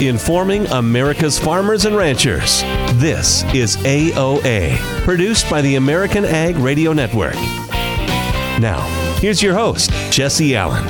informing America's farmers and ranchers. This is AOA, produced by the American Ag Radio Network. Now, here's your host, Jesse Allen.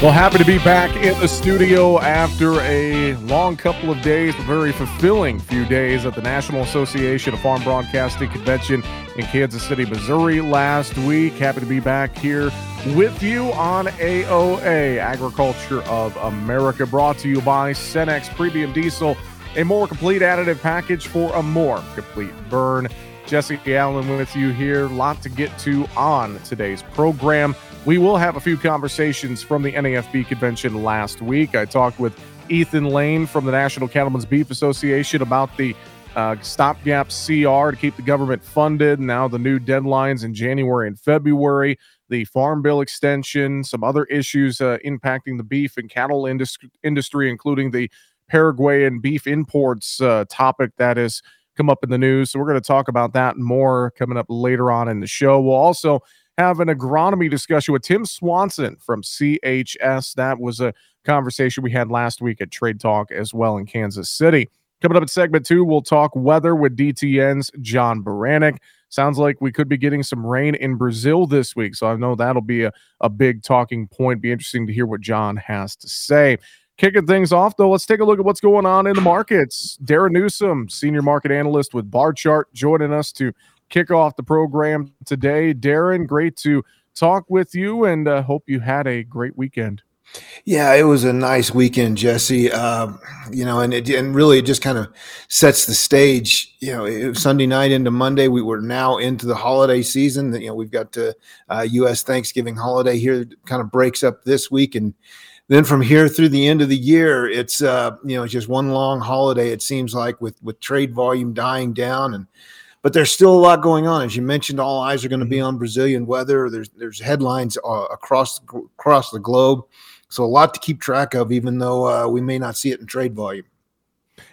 Well, happy to be back in the studio after a long couple of days, a very fulfilling few days at the National Association of Farm Broadcasting Convention in Kansas City, Missouri last week. Happy to be back here with you on AOA, Agriculture of America, brought to you by Cenex Premium Diesel, a more complete additive package for a more complete burn. Jesse Allen with you here. Lot to get to on today's program. We will have a few conversations from the NAFB convention last week. I talked with Ethan Lane from the National Cattlemen's Beef Association about the uh, stopgap CR to keep the government funded. Now the new deadlines in January and February, the Farm Bill extension, some other issues uh, impacting the beef and cattle industry, industry including the Paraguayan beef imports uh, topic that has come up in the news. So we're going to talk about that more coming up later on in the show. We'll also have an agronomy discussion with Tim Swanson from CHS. That was a conversation we had last week at Trade Talk as well in Kansas City. Coming up in segment two, we'll talk weather with DTN's John Baranick. Sounds like we could be getting some rain in Brazil this week. So I know that'll be a, a big talking point. Be interesting to hear what John has to say. Kicking things off, though, let's take a look at what's going on in the markets. Darin Newsom, senior market analyst with Barchart, joining us to kick off the program today. Darin, great to talk with you and uh, hope you had a great weekend. Yeah, it was a nice weekend, Jesse. Uh, you know, and it and really it just kind of sets the stage. You know, Sunday night into Monday, we were now into the holiday season. You know, we've got the uh, U.S. Thanksgiving holiday here, kind of breaks up this week, and then from here through the end of the year, it's uh, you know just one long holiday. It seems like with with trade volume dying down and but there's still a lot going on. As you mentioned, all eyes are going to be mm-hmm. on Brazilian weather. There's there's headlines uh, across across the globe, so a lot to keep track of, even though uh, we may not see it in trade volume.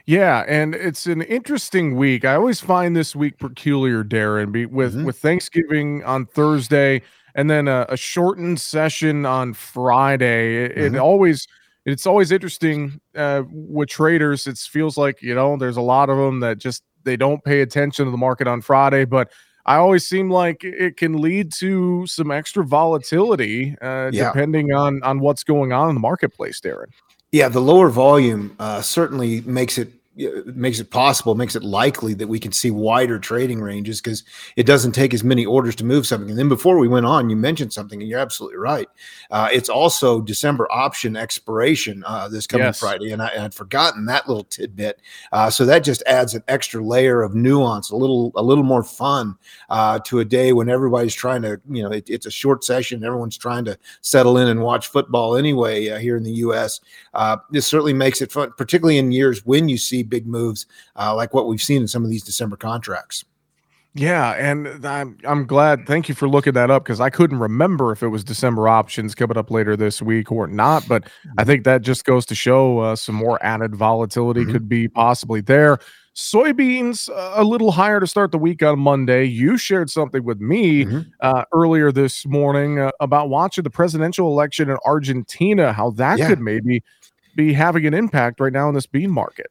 Yeah, and it's an interesting week. I always find this week peculiar, Darin, be, with mm-hmm. with Thanksgiving on Thursday and then a, a shortened session on Friday. It, mm-hmm. it always it's always interesting uh, with traders. It feels like you know there's a lot of them that just they don't pay attention to the market on Friday, but I always seem like it can lead to some extra volatility uh, yeah. depending on on what's going on in the marketplace, Darin. Yeah, the lower volume uh, certainly makes it it makes it possible, makes it likely that we can see wider trading ranges because it doesn't take as many orders to move something. And then before we went on, you mentioned something, and you're absolutely right. Uh, it's also December option expiration uh, this coming yes. Friday, and, I, would forgotten that little tidbit. Uh, so that just adds an extra layer of nuance, a little a little more fun uh, to a day when everybody's trying to, you know, it, it's a short session, everyone's trying to settle in and watch football anyway uh, here in the U.S. Uh, this certainly makes it fun, particularly in years when you see big moves uh, like what we've seen in some of these December contracts. Yeah, and I'm I'm glad. Thank you for looking that up because I couldn't remember if it was December options coming up later this week or not. But I think that just goes to show uh, some more added volatility mm-hmm. could be possibly there. Soybeans uh, a little higher to start the week on Monday. You shared something with me mm-hmm. uh, earlier this morning uh, about watching the presidential election in Argentina, how that yeah. could maybe be having an impact right now in this bean market.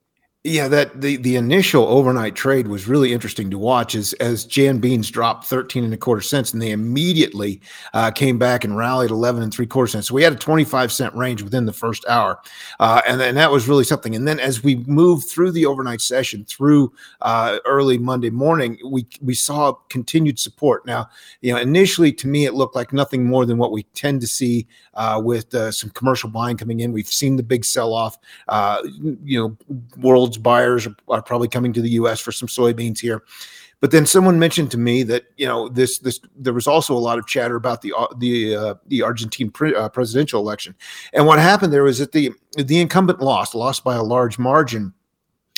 Yeah, that the the initial overnight trade was really interesting to watch as as Jan Beans dropped 13 and a quarter cents and they immediately uh, came back and rallied 11 and three quarter cents. So we had a 25 cent range within the first hour. Uh, and, and that was really something. And then as we moved through the overnight session through uh, early Monday morning, we we saw continued support. Now, you know, initially to me it looked like nothing more than what we tend to see uh, with uh, some commercial buying coming in. We've seen the big sell off. Uh, you know, buyers are, are probably coming to the U.S. for some soybeans here. But then someone mentioned to me that you know this this there was also a lot of chatter about the uh, the uh, the Argentine pre, uh, presidential election, and what happened there was that the the incumbent lost lost by a large margin,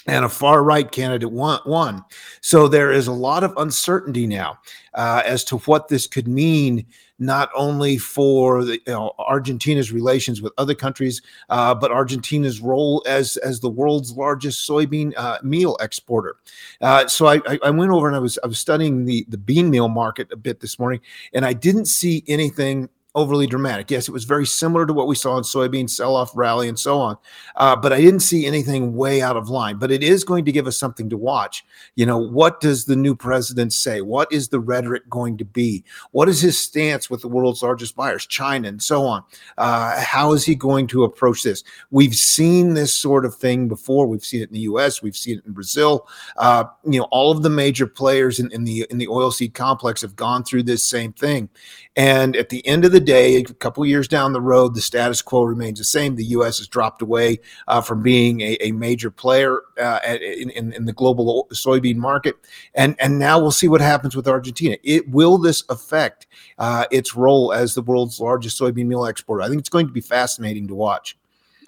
and a far right candidate won. So there is a lot of uncertainty now uh, as to what this could mean not only for the, you know, Argentina's relations with other countries, uh, but Argentina's role as as the world's largest soybean uh, meal exporter. Uh, so I, I went over and I was I was studying the the bean meal market a bit this morning, and I didn't see anything overly dramatic. Yes, it was very similar to what we saw in soybean sell off rally and so on. Uh, but I didn't see anything way out of line. But it is going to give us something to watch. You know, what does the new president say? What is the rhetoric going to be? What is his stance with the world's largest buyers, China, and so on? Uh, how is he going to approach this? We've seen this sort of thing before. We've seen it in the U.S. We've seen it in Brazil. Uh, you know, all of the major players in, in the in the oilseed complex have gone through this same thing. And at the end of the day, a couple years down the road, the status quo remains the same. The U.S. has dropped away uh, from being a, a major player uh, in, in, in, the global soybean market, and and now we'll see what happens with Argentina. It will this affect uh, its role as the world's largest soybean meal exporter? I think it's going to be fascinating to watch.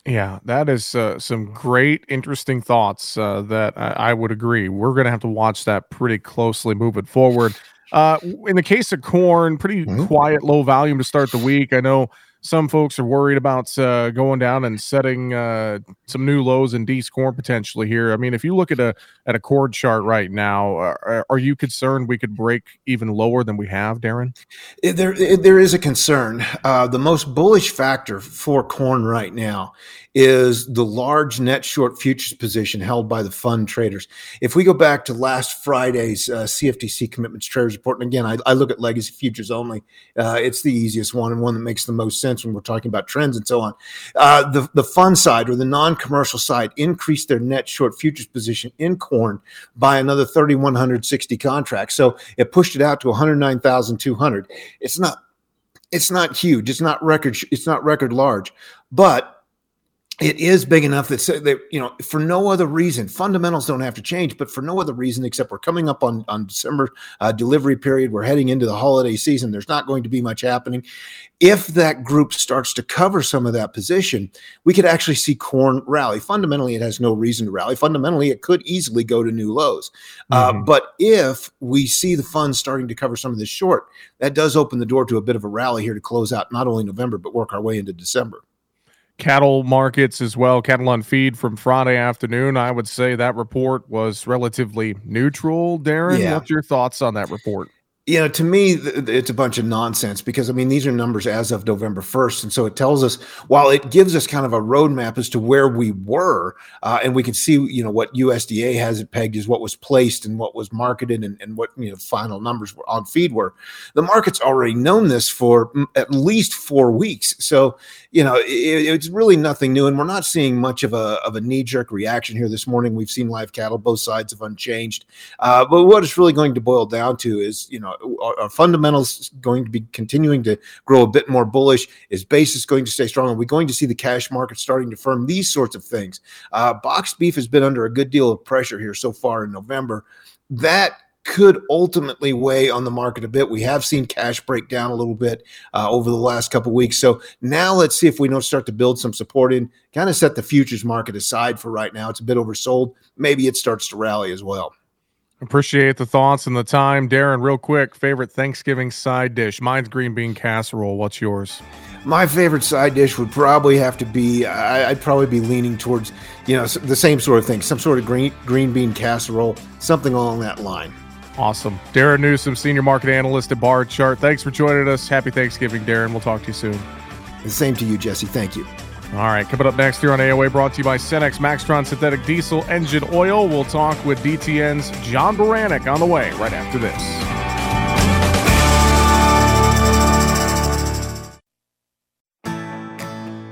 Yeah, that is uh, some great, interesting thoughts uh, that I, I, would agree. We're going to have to watch that pretty closely moving forward. Uh, in the case of corn, pretty mm-hmm. quiet, low volume to start the week. I know some folks are worried about uh, going down and setting uh, some new lows in D's corn potentially here. I mean, if you look at a at a cord chart right now, uh, are you concerned we could break even lower than we have, Darin? There, there is a concern. Uh, the most bullish factor for corn right now is the large net short futures position held by the fund traders. If we go back to last Friday's uh, CFTC commitments traders report, and again, I, I look at legacy futures only, uh, it's the easiest one and one that makes the most sense when we're talking about trends and so on. Uh, the, the fund side or the non commercial side increased their net short futures position in corn by another 3,160 contracts. So it pushed it out to 109,200. It's not it's not huge. It's not record. It's not record large, but it is big enough that, that you know for no other reason fundamentals don't have to change but for no other reason except we're coming up on on december uh, delivery period. We're heading into the holiday season. There's not going to be much happening. If that group starts to cover some of that position we could actually see corn rally. Fundamentally it has no reason to rally. Fundamentally it could easily go to new lows. Uh, mm-hmm. uh, but if we see the funds starting to cover some of this short that does open the door to a bit of a rally here to close out not only november but work our way into december cattle markets as well, cattle on feed from Friday afternoon. I would say that report was relatively neutral. Darin, yeah. what's your thoughts on that report? You know, to me, it's a bunch of nonsense because I mean, these are numbers as of November 1st. And so it tells us, while it gives us kind of a roadmap as to where we were, uh, and we can see, you know, what USDA has it pegged is what was placed and what was marketed and, and what, you know, final numbers were on feed were. The market's already known this for at least four weeks. So, you know, it, it's really nothing new. And we're not seeing much of a, of a knee jerk reaction here this morning. We've seen live cattle, both sides have unchanged. Uh, but what it's really going to boil down to is, you know, are, fundamentals going to be continuing to grow a bit more bullish? Is basis going to stay strong? Are we going to see the cash market starting to firm? These sorts of things. Uh, boxed beef has been under a good deal of pressure here so far in November. That could ultimately weigh on the market a bit. We have seen cash break down a little bit uh, over the last couple weeks. So now let's see if we don't start to build some support in, kind of set the futures market aside for right now. It's a bit oversold. Maybe it starts to rally as well. Appreciate the thoughts and the time. Darin, real quick, favorite Thanksgiving side dish? Mine's green bean casserole. What's yours? My favorite side dish would probably have to be, I, would probably be leaning towards, you know, the same sort of thing, some sort of green, green bean casserole, something along that line. Awesome. Darin Newsom, Senior Market Analyst at Barchart. Thanks for joining us. Happy Thanksgiving, Darin. We'll talk to you soon. The same to you, Jesse. Thank you. All right, coming up next here on AOA, brought to you by Cenex Maxtron Synthetic Diesel Engine Oil. We'll talk with DTN's John Baranick on the way right after this.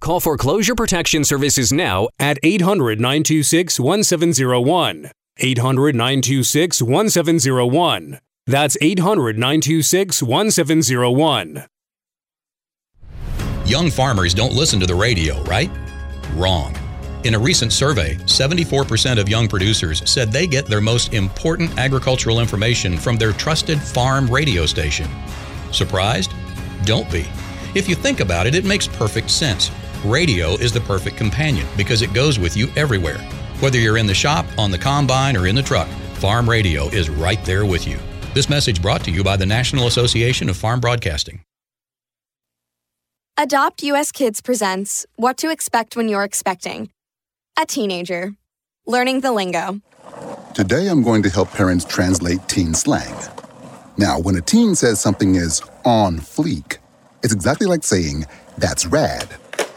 Call Foreclosure Protection Services now at 800 926 1701. 800 926 1701. That's 800 926 1701. Young farmers don't listen to the radio, right? Wrong. In a recent survey, 74% of young producers said they get their most important agricultural information from their trusted farm radio station. Surprised? Don't be. If you think about it, it makes perfect sense. Radio is the perfect companion because it goes with you everywhere. Whether you're in the shop, on the combine, or in the truck, Farm Radio is right there with you. This message brought to you by the National Association of Farm Broadcasting. Adopt US Kids presents What to Expect When You're Expecting. A teenager. Learning the lingo. Today I'm going to help parents translate teen slang. Now, when a teen says something is on fleek, it's exactly like saying, that's rad.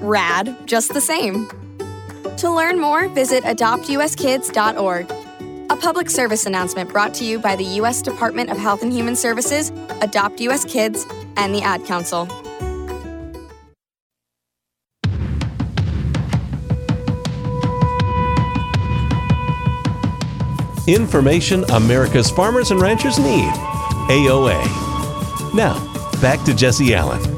rad just the same. To learn more, visit adoptuskids.org. A public service announcement brought to you by the U.S. Department of Health and Human Services, Adopt U.S. Kids, and the Ad Council. Information America's farmers and ranchers need. AOA. Now, back to Jesse Allen.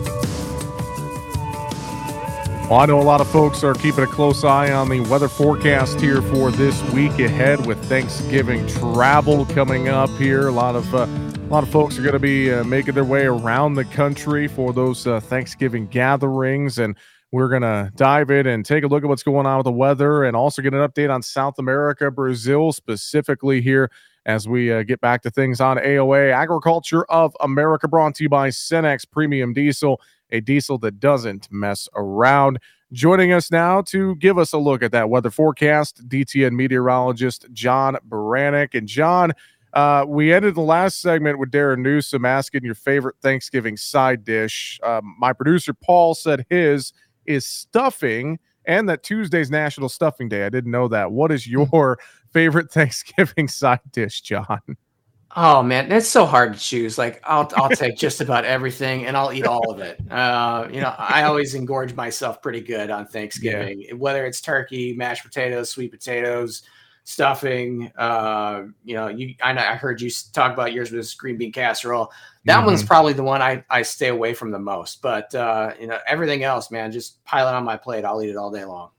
Well, I know a lot of folks are keeping a close eye on the weather forecast here for this week ahead with Thanksgiving travel coming up here. A lot of uh, a lot of folks are going to be uh, making their way around the country for those uh, Thanksgiving gatherings, and we're going to dive in and take a look at what's going on with the weather, and also get an update on South America, Brazil specifically here as we uh, get back to things on AOA Agriculture of America, brought to you by Cenex Premium Diesel a diesel that doesn't mess around. Joining us now to give us a look at that weather forecast, DTN meteorologist John Baranick. And John, uh, we ended the last segment with Darin Newsom asking your favorite Thanksgiving side dish. Um, my producer Paul said his is stuffing, and that Tuesday's National Stuffing Day. I didn't know that. What is your favorite Thanksgiving side dish, John? Oh man, it's so hard to choose. Like I'll I'll take just about everything and I'll eat all of it. Uh, you know, I always engorge myself pretty good on Thanksgiving, yeah. whether it's turkey, mashed potatoes, sweet potatoes, stuffing. Uh, you know, you I know I heard you talk about yours was green bean casserole. That mm-hmm. one's probably the one I I stay away from the most. But uh, you know, everything else, man, just pile it on my plate. I'll eat it all day long.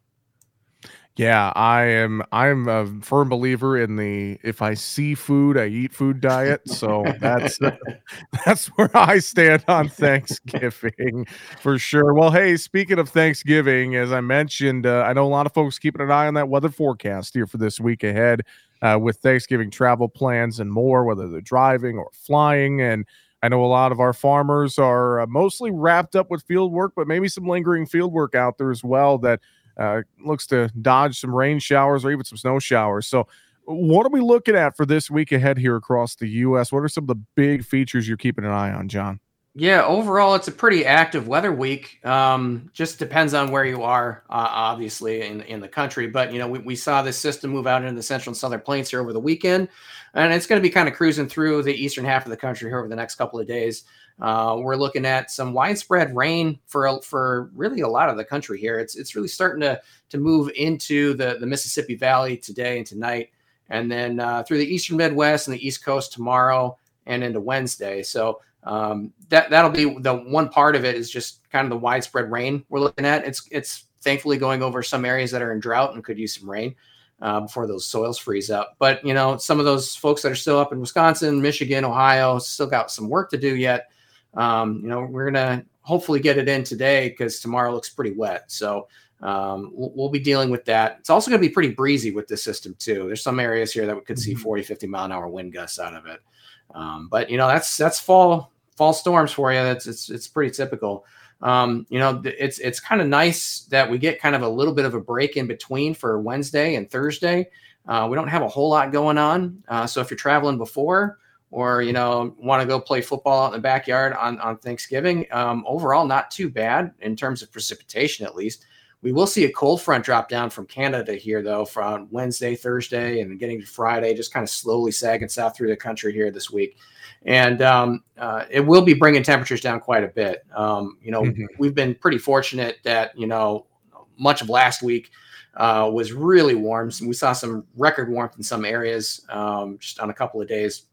Yeah, I am. I'm a firm believer in the if I see food, I eat food diet. So that's that's where I stand on Thanksgiving for sure. Well, hey, speaking of Thanksgiving, as I mentioned, uh, I know a lot of folks keeping an eye on that weather forecast here for this week ahead uh, with Thanksgiving travel plans and more, whether they're driving or flying. And I know a lot of our farmers are uh, mostly wrapped up with field work, but maybe some lingering field work out there as well that uh, looks to dodge some rain showers or even some snow showers. So, what are we looking at for this week ahead here across the U.S.? What are some of the big features you're keeping an eye on, John? Yeah, overall, it's a pretty active weather week. Um, just depends on where you are, uh, obviously, in in the country. But you know, we, we saw this system move out into the central and southern plains here over the weekend, and it's going to be kind of cruising through the eastern half of the country here over the next couple of days. Uh, we're looking at some widespread rain for for really a lot of the country here. It's it's really starting to to move into the the Mississippi Valley today and tonight, and then uh, through the eastern Midwest and the East Coast tomorrow and into Wednesday. So um, that that'll be the one part of it is just kind of the widespread rain we're looking at. It's it's thankfully going over some areas that are in drought and could use some rain. uh, before those soils freeze up. But you know, some of those folks that are still up in Wisconsin, Michigan, Ohio, still got some work to do yet. Um, you know, we're gonna hopefully get it in today because tomorrow looks pretty wet. So um, we'll, we'll, be dealing with that. It's also going to be pretty breezy with this system too. There's some areas here that we could see mm-hmm. 40, 50 mile an hour wind gusts out of it. Um, but you know, that's that's fall fall storms for you. That's it's it's pretty typical. Um, you know, it's it's kind of nice that we get kind of a little bit of a break in between for Wednesday and Thursday. Uh, we don't have a whole lot going on. Uh, so if you're traveling before, or you know want to go play football out in the backyard on on Thanksgiving, um, overall not too bad in terms of precipitation at least. We will see a cold front drop down from Canada here, though, from Wednesday, Thursday, and getting to Friday, just kind of slowly sagging south through the country here this week. And um, uh, it will be bringing temperatures down quite a bit. Um, you know, mm-hmm. we've been pretty fortunate that, you know, much of last week uh, was really warm. So we saw some record warmth in some areas um, just on a couple of days.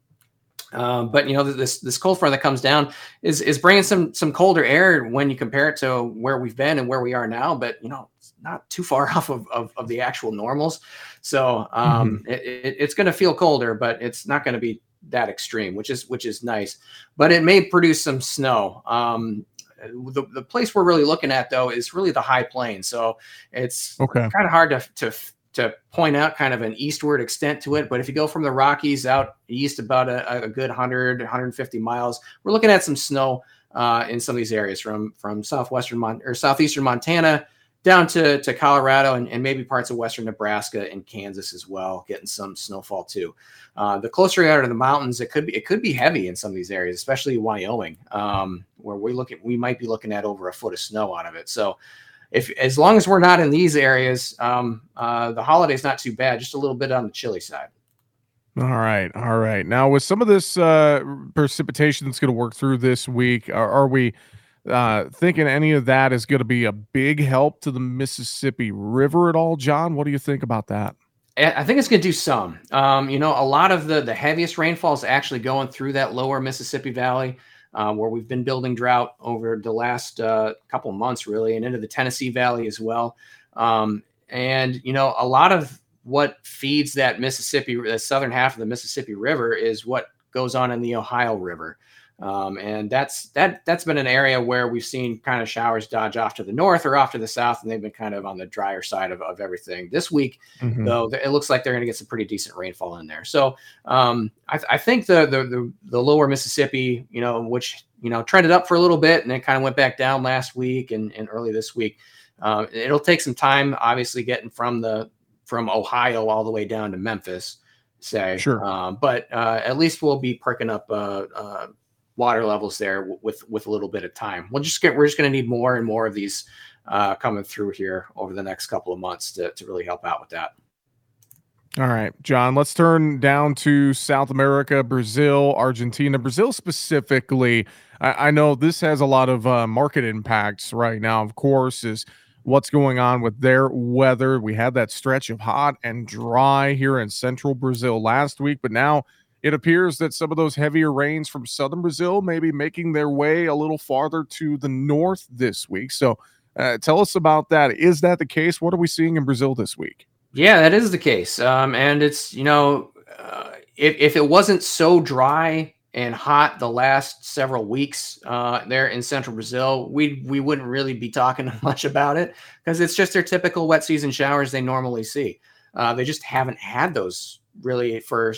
Um, but you know this this cold front that comes down is is bringing some some colder air when you compare it to where we've been and where we are now. But you know it's not too far off of of, of the actual normals. So um, mm-hmm. it, it, it's going to feel colder, but it's not going to be that extreme, which is which is nice. But it may produce some snow. Um, the, the place we're really looking at though is really the high plains. So it's okay. kind of hard to to to point out kind of an eastward extent to it. But if you go from the Rockies out east about a, a good 100, 150 miles, we're looking at some snow uh, in some of these areas from from southwestern Mon- or southeastern Montana down to, to Colorado and, and maybe parts of western Nebraska and Kansas as well, getting some snowfall too. Uh, the closer you are to the mountains, it could be it could be heavy in some of these areas, especially Wyoming, um, where we look at we might be looking at over a foot of snow out of it. So if as long as we're not in these areas, um, uh, the holiday's not too bad. Just a little bit on the chilly side. All right, all right. Now with some of this uh, precipitation that's going to work through this week, are, are we uh, thinking any of that is going to be a big help to the Mississippi River at all, John? What do you think about that? I think it's going to do some. Um, you know, a lot of the the heaviest rainfall is actually going through that lower Mississippi Valley uh, where we've been building drought over the last uh, couple months, really, and into the Tennessee Valley as well. Um, and you know, a lot of what feeds that Mississippi, the southern half of the Mississippi River, is what goes on in the Ohio River. Um, and that's that that's been an area where we've seen kind of showers dodge off to the north or off to the south, and they've been kind of on the drier side of, of everything. This week, mm-hmm. though, it looks like they're going to get some pretty decent rainfall in there. So um, I, I, think the, the, the the lower Mississippi, you know, which you know trended up for a little bit and then kind of went back down last week and, and early this week. Uh, it'll take some time, obviously, getting from the from Ohio all the way down to Memphis say. Sure. Um, but uh, at least we'll be perking up uh, uh, water levels there with with a little bit of time. We'll just get we're just going to need more and more of these uh, coming through here over the next couple of months to to really help out with that. All right, John, let's turn down to South America, Brazil, Argentina, Brazil specifically. I, I know this has a lot of uh, market impacts right now, of course, is what's going on with their weather. We had that stretch of hot and dry here in central Brazil last week, but now it appears that some of those heavier rains from southern Brazil may be making their way a little farther to the north this week. So, uh, tell us about that. Is that the case? What are we seeing in Brazil this week? Yeah, that is the case. Um, and it's, you know, uh, if, if it wasn't so dry and hot the last several weeks uh, there in central Brazil, we we wouldn't really be talking much about it because it's just their typical wet season showers they normally see. Uh, they just haven't had those really for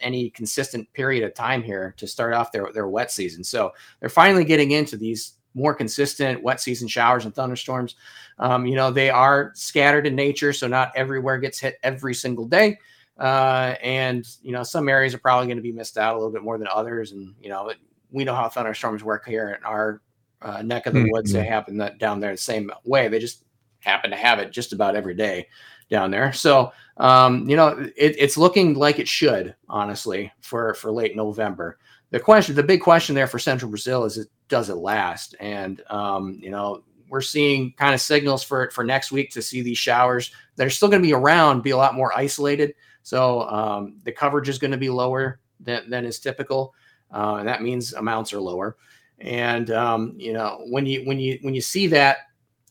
any consistent period of time here to start off their, their wet season. So they're finally getting into these more consistent wet season showers and thunderstorms. Um, you know, they are scattered in nature, so not everywhere gets hit every single day. Uh, and, you know, some areas are probably going to be missed out a little bit more than others. And, you know, we know how thunderstorms work here in our uh, neck of the woods. Mm-hmm. They happen that down there the same way. They just happen to have it just about every day down there. So, um, you know, it, it's looking like it should, honestly, for for late November. The question, the big question there for Central Brazil is, it, does it last? And um, you know, we're seeing kind of signals for for next week to see these showers that are still going to be around, be a lot more isolated. So um, the coverage is going to be lower than, than is typical, uh, and that means amounts are lower. And um, you know, when you when you when you see that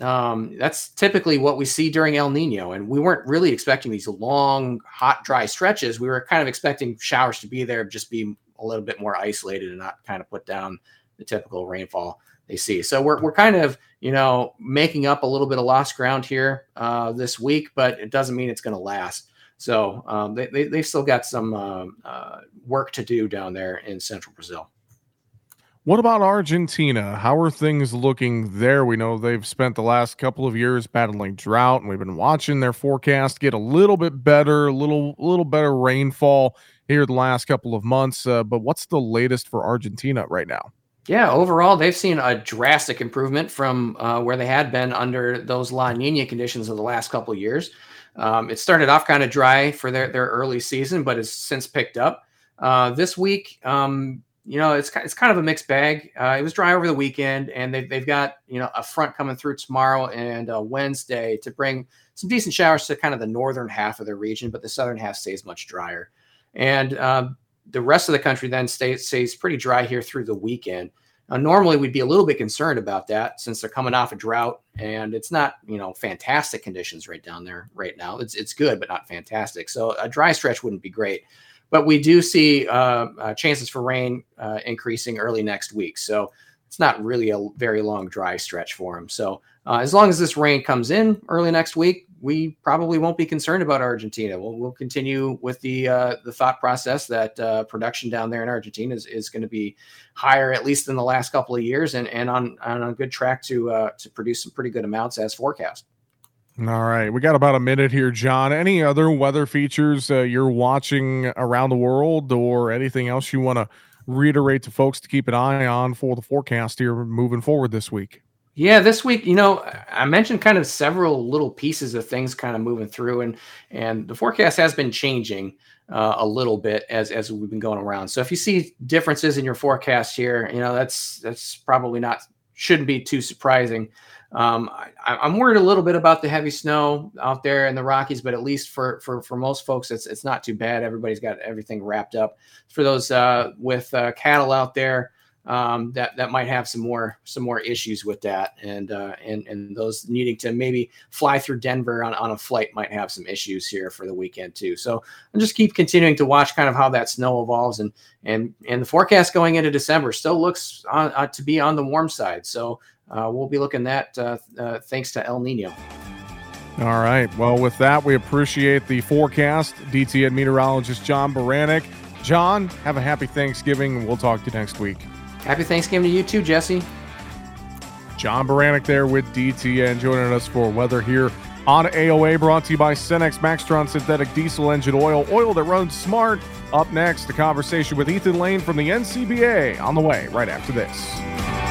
um, that's typically what we see during El Nino. And we weren't really expecting these long, hot, dry stretches. We were kind of expecting showers to be there, just be a little bit more isolated and not kind of put down the typical rainfall they see. So we're, we're kind of, you know, making up a little bit of lost ground here uh, this week, but it doesn't mean it's going to last. So um, they, they, they've still got some uh, uh, work to do down there in central Brazil. What about Argentina? How are things looking there? We know they've spent the last couple of years battling drought, and we've been watching their forecast get a little bit better, a little little better rainfall here the last couple of months. Uh, but what's the latest for Argentina right now? Yeah, overall, they've seen a drastic improvement from uh, where they had been under those La Nina conditions of the last couple of years. Um, it started off kind of dry for their, their early season, but has since picked up. Uh, this week, um, you know, it's it's kind of a mixed bag. Uh, it was dry over the weekend, and they've they've got you know a front coming through tomorrow and uh, Wednesday to bring some decent showers to kind of the northern half of the region, but the southern half stays much drier. And um, the rest of the country then stays stays pretty dry here through the weekend. Now, normally we'd be a little bit concerned about that since they're coming off a drought and it's not you know fantastic conditions right down there right now. It's it's good but not fantastic. So a dry stretch wouldn't be great but we do see uh, uh, chances for rain uh, increasing early next week. So it's not really a very long dry stretch for them. So uh, as long as this rain comes in early next week, we probably won't be concerned about Argentina. We'll, we'll continue with the uh, the thought process that uh, production down there in Argentina is, is going to be higher at least in the last couple of years, and and on on a good track to to produce some pretty good amounts as forecast. All right, we got about a minute here, John. Any other weather features uh, you're watching around the world, or anything else you want to reiterate to folks to keep an eye on for the forecast here moving forward this week? Yeah, this week, you know, I mentioned kind of several little pieces of things kind of moving through, and and the forecast has been changing uh, a little bit as as we've been going around. So if you see differences in your forecast here, you know that's that's probably not shouldn't be too surprising. Um, I, am worried a little bit about the heavy snow out there in the Rockies, but at least for for for most folks, it's it's not too bad. Everybody's got everything wrapped up. For those uh, with uh, cattle out there, um, that that might have some more some more issues with that, and uh, and and those needing to maybe fly through Denver on, on a flight might have some issues here for the weekend too. So I'll just keep continuing to watch kind of how that snow evolves, and and and the forecast going into December still looks on, uh, to be on the warm side. So uh, we'll be looking at uh, uh, thanks to El Nino. All right. Well, with that, we appreciate the forecast. DTN meteorologist John Baranick. John, have a happy Thanksgiving. We'll talk to you next week. Happy Thanksgiving to you too, Jesse. John Baranick there with DTN joining us for weather here on AOA, brought to you by Cenex Maxtron Synthetic Diesel Engine Oil, oil that runs smart. Up next, a conversation with Ethan Lane from the NCBA on the way right after this.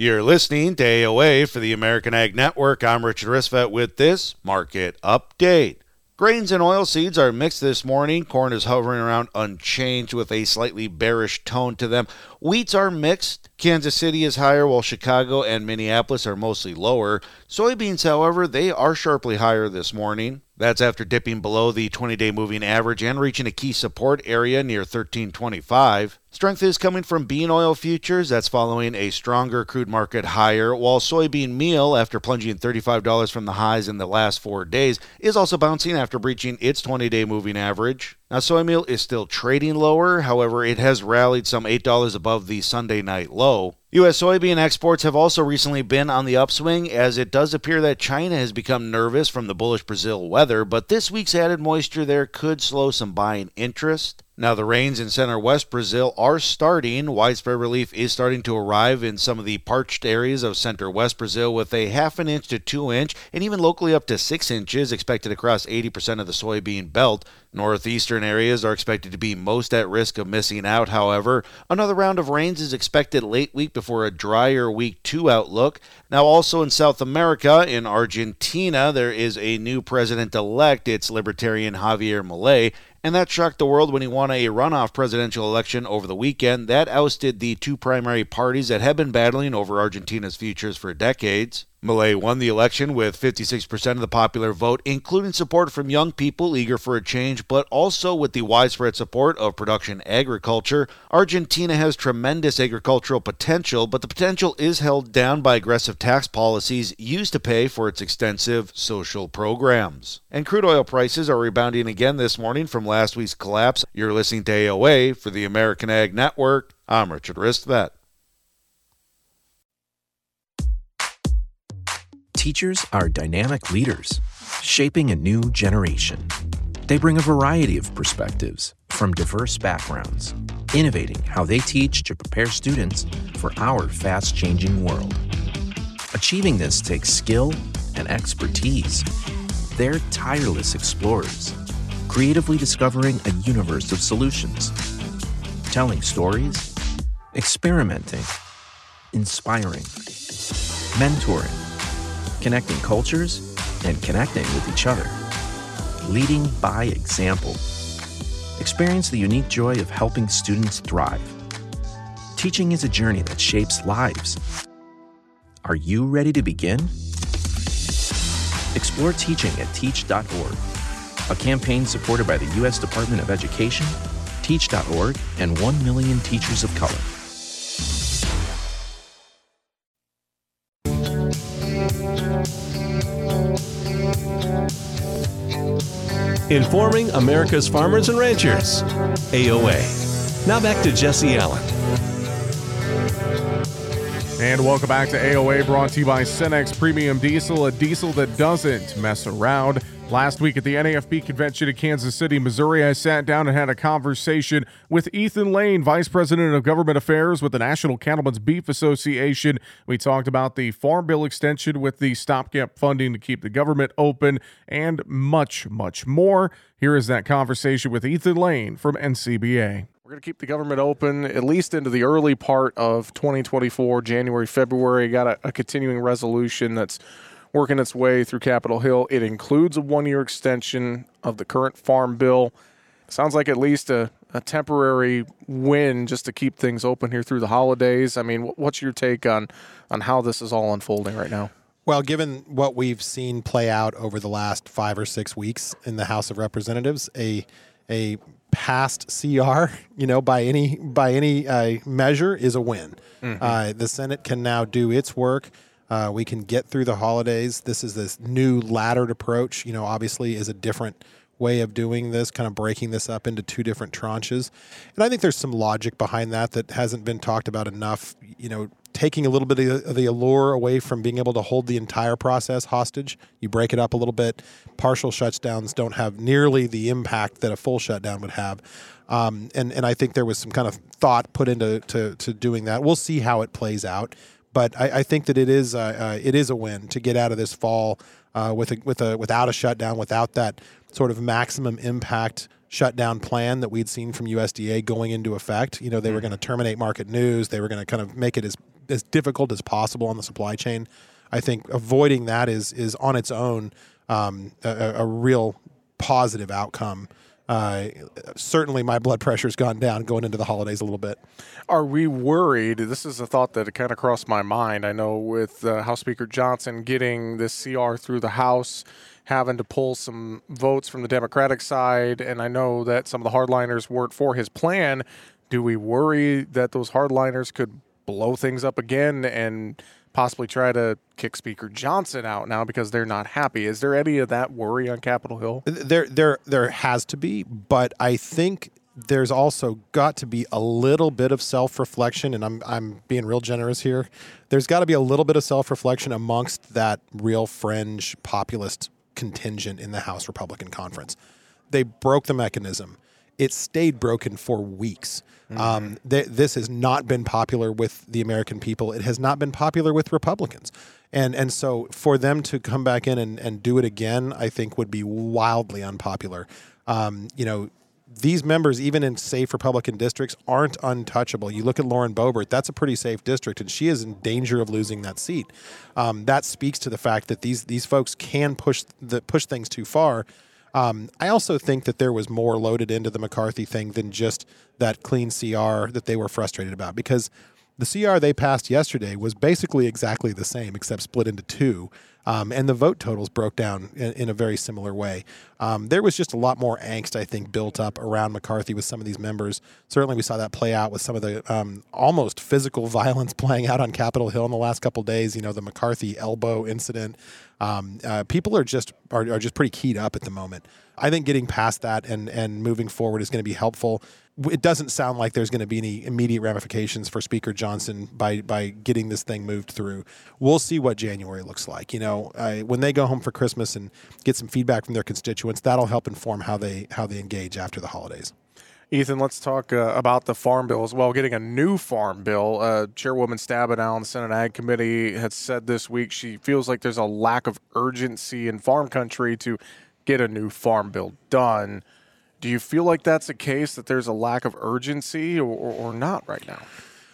You're listening to AOA for the American Ag Network. I'm Richard Ristvet with this market update. Grains and oilseeds are mixed this morning. Corn is hovering around unchanged with a slightly bearish tone to them. Wheats are mixed. Kansas City is higher while Chicago and Minneapolis are mostly lower. Soybeans, however, they are sharply higher this morning. That's after dipping below the 20 day moving average and reaching a key support area near 1325. Strength is coming from bean oil futures. That's following a stronger crude market higher, while soybean meal, after plunging $35 from the highs in the last four days, is also bouncing after breaching its 20 day moving average. Now, soy meal is still trading lower, however, it has rallied some $8 above the Sunday night low. U.S. soybean exports have also recently been on the upswing as it does appear that China has become nervous from the bullish Brazil weather, but this week's added moisture there could slow some buying interest. Now, the rains in center west Brazil are starting. Widespread relief is starting to arrive in some of the parched areas of center west Brazil with a half an inch to two inch and even locally up to six inches expected across 80% of the soybean belt. Northeastern areas are expected to be most at risk of missing out, however. Another round of rains is expected late week before a drier week two outlook. Now, also in South America, in Argentina, there is a new president elect. It's Libertarian Javier Milei and that shocked the world when he won a runoff presidential election over the weekend. That ousted the two primary parties that have been battling over Argentina's futures for decades. Milei won the election with 56% of the popular vote, including support from young people eager for a change, but also with the widespread support of production agriculture. Argentina has tremendous agricultural potential, but the potential is held down by aggressive tax policies used to pay for its extensive social programs. And crude oil prices are rebounding again this morning from last week's collapse. You're listening to AOA for the American Ag Network. I'm Richard Ristvet. Teachers are dynamic leaders, shaping a new generation. They bring a variety of perspectives from diverse backgrounds, innovating how they teach to prepare students for our fast changing world. Achieving this takes skill and expertise. They're tireless explorers, creatively discovering a universe of solutions, telling stories, experimenting, inspiring, mentoring connecting cultures, and connecting with each other. Leading by example. Experience the unique joy of helping students thrive. Teaching is a journey that shapes lives. Are you ready to begin? Explore teaching at teach.org, a campaign supported by the U.S. Department of Education, Teach.org, and 1 million teachers of color. Informing America's farmers and ranchers. AOA. Now back to Jesse Allen. And welcome back to AOA, brought to you by Cenex Premium Diesel, a diesel that doesn't mess around. Last week at the NAFB convention in Kansas City, Missouri, I sat down and had a conversation with Ethan Lane, Vice President of Government Affairs with the National Cattlemen's Beef Association. We talked about the Farm Bill extension with the stopgap funding to keep the government open and much, much more. Here is that conversation with Ethan Lane from NCBA. We're going to keep the government open at least into the early part of 2024, January, February. Got a, a continuing resolution that's working its way through Capitol Hill. It includes a one year extension of the current farm bill. Sounds like at least a, a temporary win just to keep things open here through the holidays. I mean, what's your take on, on how this is all unfolding right now? Well, given what we've seen play out over the last five or six weeks in the House of Representatives, a a past CR, you know, by any by any uh, measure, is a win. Mm-hmm. Uh, the Senate can now do its work. Uh, we can get through the holidays. This is this new laddered approach. You know, obviously, is a different way of doing this, kind of breaking this up into two different tranches. And I think there's some logic behind that that hasn't been talked about enough. You know, taking a little bit of the allure away from being able to hold the entire process hostage. You break it up a little bit. Partial shutdowns don't have nearly the impact that a full shutdown would have. Um, and and I think there was some kind of thought put into to, to doing that. We'll see how it plays out but I, I think that it is uh, uh, it is a win to get out of this fall uh, with a, with a without a shutdown, without that sort of maximum impact shutdown plan that we'd seen from USDA going into effect. You know, they were mm-hmm. going to terminate market news. They were going to kind of make it as as difficult as possible on the supply chain. I think avoiding that is is on its own um, a, a real positive outcome uh, certainly my blood pressure's gone down going into the holidays a little bit. Are we worried? This is a thought that kind of crossed my mind. I know with uh, House Speaker Johnson getting this CR through the House, having to pull some votes from the Democratic side, and I know that some of the hardliners weren't for his plan do we worry that those hardliners could blow things up again and possibly try to kick Speaker Johnson out now because they're not happy? Is there any of that worry on Capitol Hill? There, there, there has to be, but I think there's also got to be a little bit of self-reflection and I'm I'm being real generous here. There's got to be a little bit of self-reflection amongst that real fringe populist contingent in the House Republican Conference. They broke the mechanism. It stayed broken for weeks. Mm-hmm. Um, th- this has not been popular with the American people. It has not been popular with Republicans. And and so for them to come back in and, and do it again, I think would be wildly unpopular. Um, you know, these members, even in safe Republican districts, aren't untouchable. You look at Lauren Boebert; that's a pretty safe district, and she is in danger of losing that seat. Um, that speaks to the fact that these these folks can push the push things too far. Um, I also think that there was more loaded into the McCarthy thing than just that clean CR that they were frustrated about because the CR they passed yesterday was basically exactly the same, except split into two. Um, and the vote totals broke down in, in a very similar way. Um, there was just a lot more angst, I think, built up around McCarthy with some of these members. Certainly, we saw that play out with some of the um, almost physical violence playing out on Capitol Hill in the last couple days. You know, the McCarthy elbow incident. Um, uh, people are just are, are just pretty keyed up at the moment. I think getting past that and and moving forward is going to be helpful it doesn't sound like there's going to be any immediate ramifications for Speaker Johnson by by getting this thing moved through. We'll see what January looks like. You know, when they go home for Christmas and get some feedback from their constituents, that'll help inform how they how they engage after the holidays. Ethan, let's talk uh, about the farm bill as well. Getting a new farm bill. Uh, Chairwoman Stabenow on the Senate Ag Committee has said this week she feels like there's a lack of urgency in farm country to get a new farm bill done. Do you feel like that's a case that there's a lack of urgency or, or, not right now?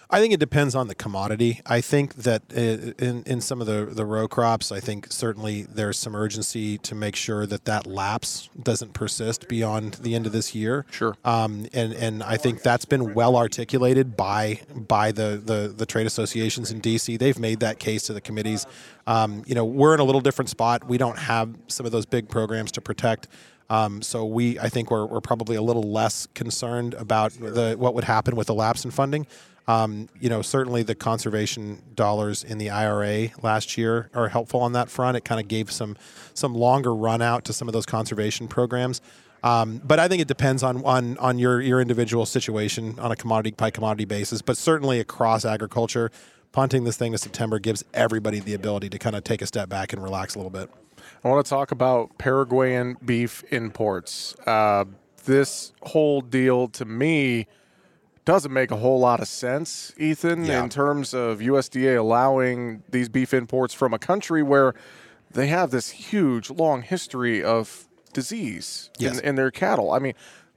I think it depends on the commodity. I think that uh, in, in some of the, the row crops, I think certainly there's some urgency to make sure that that lapse doesn't persist beyond the end of this year. Sure. Um, and and I think that's been well articulated by by the, the the trade associations in DC. They've made that case to the committees. Um, you know, we're in a little different spot. We don't have some of those big programs to protect um, so we, I think, we're, we're probably a little less concerned about the what would happen with the lapse in funding. Um, you know, certainly the conservation dollars in the IRA last year are helpful on that front. It kind of gave some some longer run out to some of those conservation programs. Um, but I think it depends on, on on your your individual situation on a commodity by commodity basis. But certainly across agriculture, punting this thing to September gives everybody the ability to kind of take a step back and relax a little bit. I want to talk about Paraguayan beef imports. Uh, this whole deal to me doesn't make a whole lot of sense, Ethan, yeah. in terms of USDA allowing these beef imports from a country where they have this huge, long history of disease yes. in, in their cattle. I mean,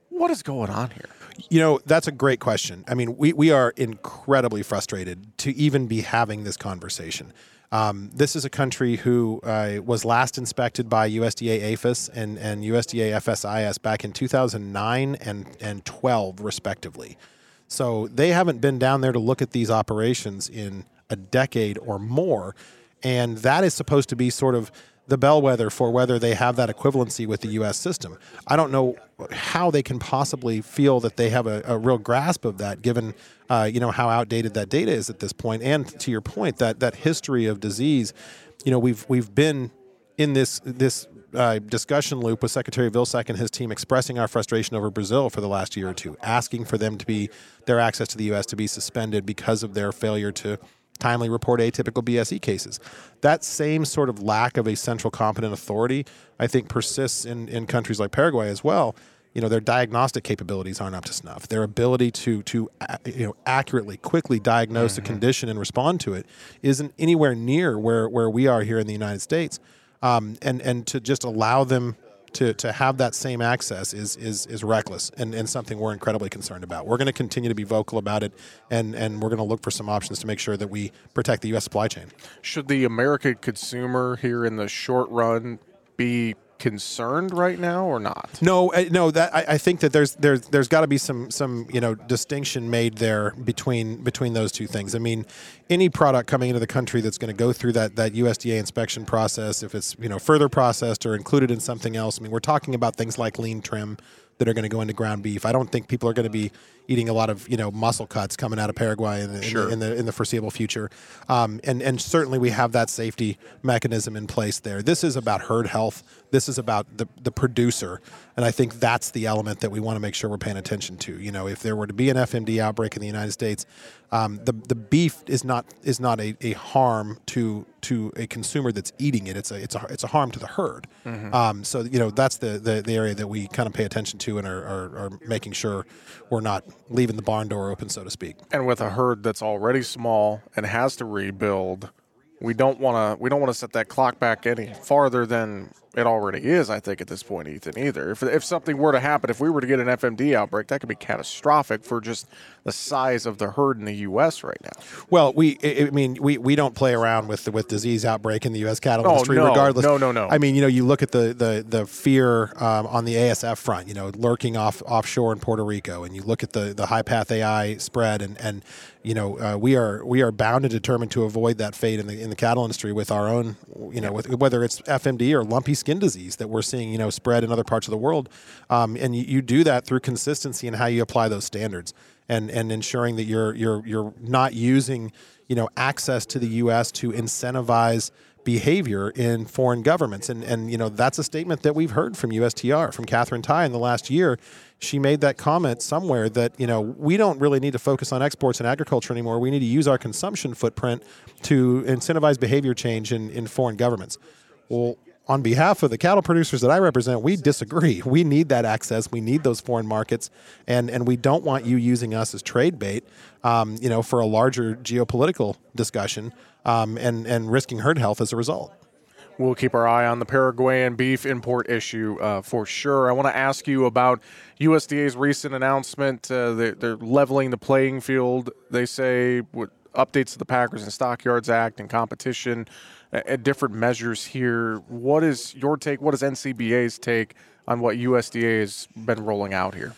what is going on here? You know, that's a great question. I mean, we, we are incredibly frustrated to even be having this conversation. Um, this is a country who uh, was last inspected by USDA APHIS and, and USDA FSIS back in 2009 and, and 12, respectively. So they haven't been down there to look at these operations in a decade or more. And that is supposed to be sort of the bellwether for whether they have that equivalency with the U.S. system. I don't know how they can possibly feel that they have a, a real grasp of that, given uh, you know how outdated that data is at this point. And to your point, that that history of disease, you know, we've we've been in this this uh, discussion loop with Secretary Vilsack and his team expressing our frustration over Brazil for the last year or two, asking for them to be their access to the U.S. to be suspended because of their failure to timely report atypical BSE cases. That same sort of lack of a central competent authority, I think, persists in, in countries like Paraguay as well you know their diagnostic capabilities aren't up to snuff. Their ability to to you know accurately, quickly diagnose mm-hmm. a condition and respond to it isn't anywhere near where where we are here in the United States. Um, and and to just allow them to to have that same access is is is reckless and, and something we're incredibly concerned about. We're going to continue to be vocal about it, and and we're going to look for some options to make sure that we protect the U.S. supply chain. Should the American consumer here in the short run be concerned right now or not? No, no. That I, I think that there's there's there's got to be some some you know distinction made there between between those two things. I mean, any product coming into the country that's going to go through that that USDA inspection process, if it's you know further processed or included in something else, I mean, we're talking about things like lean trim that are going to go into ground beef. I don't think people are going to be eating a lot of you know muscle cuts coming out of Paraguay in the, Sure. in, the, in the in the foreseeable future. Um, and and certainly we have that safety mechanism in place there. This is about herd health. This is about the the producer, and I think that's the element that we want to make sure we're paying attention to. You know, if there were to be an FMD outbreak in the United States, um, the the beef is not is not a, a harm to to a consumer that's eating it. It's a it's a it's a harm to the herd. Mhm. Um, so you know that's the, the the area that we kind of pay attention to and are, are, are making sure we're not leaving the barn door open, so to speak. And with a herd that's already small and has to rebuild, we don't want to we don't want to set that clock back any farther than it already is. I think at this point, Ethan. Either if if something were to happen, if we were to get an FMD outbreak, that could be catastrophic for just the size of the herd in the U.S. right now. Well, we I mean we, we don't play around with with disease outbreak in the U.S. cattle Oh, industry, no. regardless. No, no, no. I mean, you know, you look at the the the fear um, on the ASF front, you know, lurking off offshore in Puerto Rico, and you look at the the high path AI spread, and and you know, uh, we are we are bound and determined to avoid that fate in the in the cattle industry with our own, you know, with, whether it's FMD or lumpy skin disease that we're seeing, you know, spread in other parts of the world, um, and you, you do that through consistency in how you apply those standards, and and ensuring that you're you're you're not using, you know, access to the U.S. to incentivize behavior in foreign governments. And, and, you know, that's a statement that we've heard from USTR, from Katherine Tai in the last year. She made that comment somewhere that, you know, we don't really need to focus on exports and agriculture anymore. We need to use our consumption footprint to incentivize behavior change in, in foreign governments. Well, on behalf of the cattle producers that I represent, we disagree. We need that access. We need those foreign markets, and and we don't want you using us as trade bait, um, you know, for a larger geopolitical discussion, um, and and risking herd health as a result. We'll keep our eye on the Paraguayan beef import issue uh, for sure. I want to ask you about USDA's recent announcement. Uh, they're, they're leveling the playing field. They say with updates to the Packers and Stockyards Act and competition, uh, different measures here. What is your take? What is NCBA's take on what USDA has been rolling out here?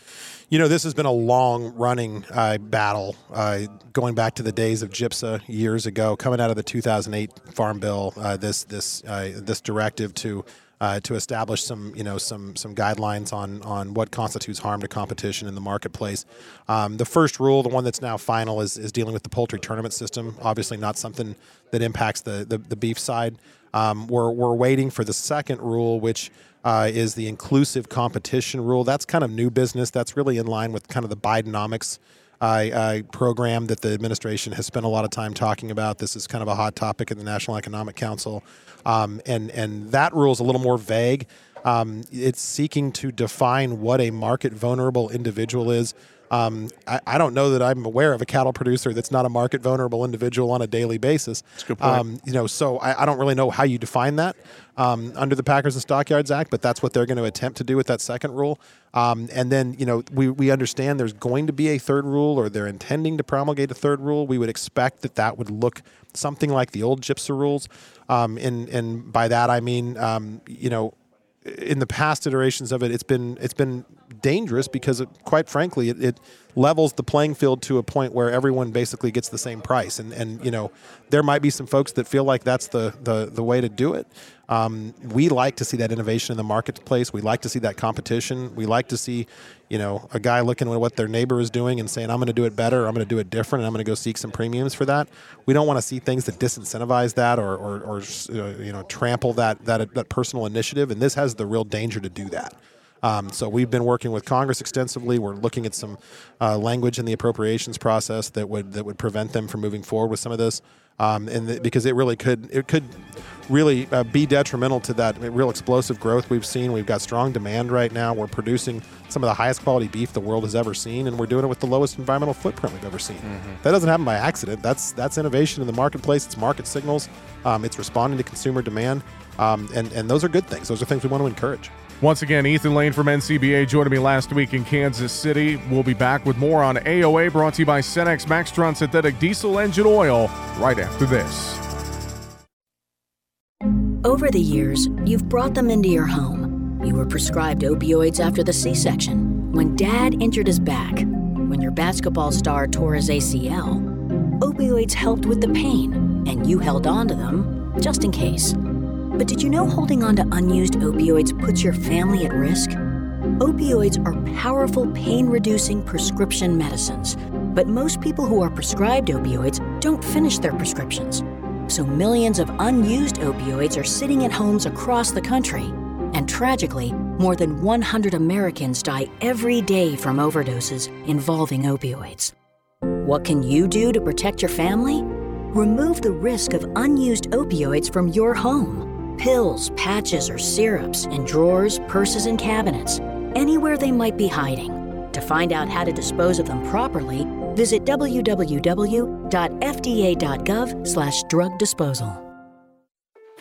You know, this has been a long running uh, battle uh, going back to the days of GIPSA years ago, coming out of the 2008 Farm Bill. Uh, this this uh, this directive to uh, to establish some you know some some guidelines on on what constitutes harm to competition in the marketplace. Um, the first rule, the one that's now final, is is dealing with the poultry tournament system. Obviously, not something that impacts the the, the beef side. Um, we're we're waiting for the second rule, which uh, is the inclusive competition rule. That's kind of new business. That's really in line with kind of the Bidenomics uh, program that the administration has spent a lot of time talking about. This is kind of a hot topic in the National Economic Council, um, and and that rule is a little more vague. Um, it's seeking to define what a market vulnerable individual is. Um, I, I don't know that I'm aware of a cattle producer that's not a market vulnerable individual on a daily basis. That's a good point. Um, you know, so I, I don't really know how you define that um, under the Packers and Stockyards Act, but that's what they're going to attempt to do with that second rule. Um, and then, you know, we, we understand there's going to be a third rule, or they're intending to promulgate a third rule. We would expect that that would look something like the old GIPSA rules. Um, and and by that I mean, um, you know, in the past iterations of it, it's been it's been dangerous because, it, quite frankly, it, it levels the playing field to a point where everyone basically gets the same price. And and you know, there might be some folks that feel like that's the the the way to do it. Um, we like to see that innovation in the marketplace. We like to see that competition. We like to see, you know, a guy looking at what their neighbor is doing and saying, "I'm going to do it better. I'm going to do it different. And I'm going to go seek some premiums for that." We don't want to see things that disincentivize that or or, or uh, you know trample that that that personal initiative. And this has the real danger to do that. Um, so we've been working with Congress extensively. We're looking at some uh, language in the appropriations process that would that would prevent them from moving forward with some of this, um, and th- because it really could it could really uh, be detrimental to that real explosive growth we've seen. We've got strong demand right now. We're producing some of the highest quality beef the world has ever seen, and we're doing it with the lowest environmental footprint we've ever seen. That doesn't happen by accident. That's that's innovation in the marketplace. It's market signals. Um, it's responding to consumer demand, um, and and those are good things. Those are things we want to encourage. Once again, Ethan Lane from NCBA joining me last week in Kansas City. We'll be back with more on AOA brought to you by Cenex Maxtron Synthetic Diesel Engine Oil right after this. Over the years, you've brought them into your home. You were prescribed opioids after the C section, when dad injured his back, when your basketball star tore his ACL. Opioids helped with the pain, and you held on to them just in case. But did you know holding on to unused opioids puts your family at risk? Opioids are powerful pain reducing prescription medicines, but most people who are prescribed opioids don't finish their prescriptions. So millions of unused opioids are sitting at homes across the country. And tragically, more than 100 Americans die every day from overdoses involving opioids. What can you do to protect your family? Remove the risk of unused opioids from your home. Pills, patches, or syrups in drawers, purses, and cabinets anywhere they might be hiding. To find out how to dispose of them properly, visit www.fda.gov/drug disposal.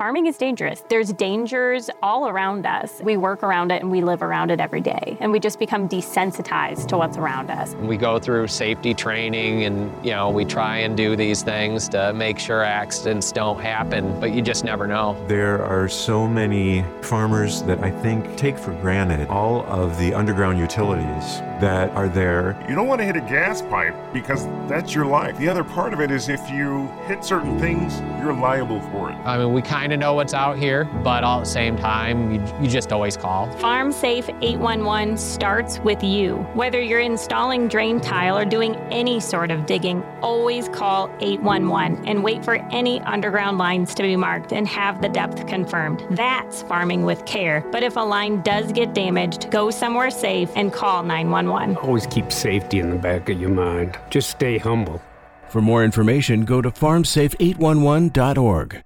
Farming is dangerous. There's dangers all around us. We work around it and we live around it every day. And we just become desensitized to what's around us. We go through safety training and, you know, we try and do these things to make sure accidents don't happen, but you just never know. There are so many farmers that I think take for granted all of the underground utilities that are there. You don't want to hit a gas pipe because that's your life. The other part of it is if you hit certain things, you're liable for it. I mean, we kind of know what's out here, but all at the same time, you, you just always call. Farm Safe 811 starts with you. Whether you're installing drain tile or doing any sort of digging, always call 811 and wait for any underground lines to be marked and have the depth confirmed. That's farming with care. But if a line does get damaged, go somewhere safe and call 911. Always keep safety in the back of your mind. Just stay humble. For more information, go to farmsafe811.org.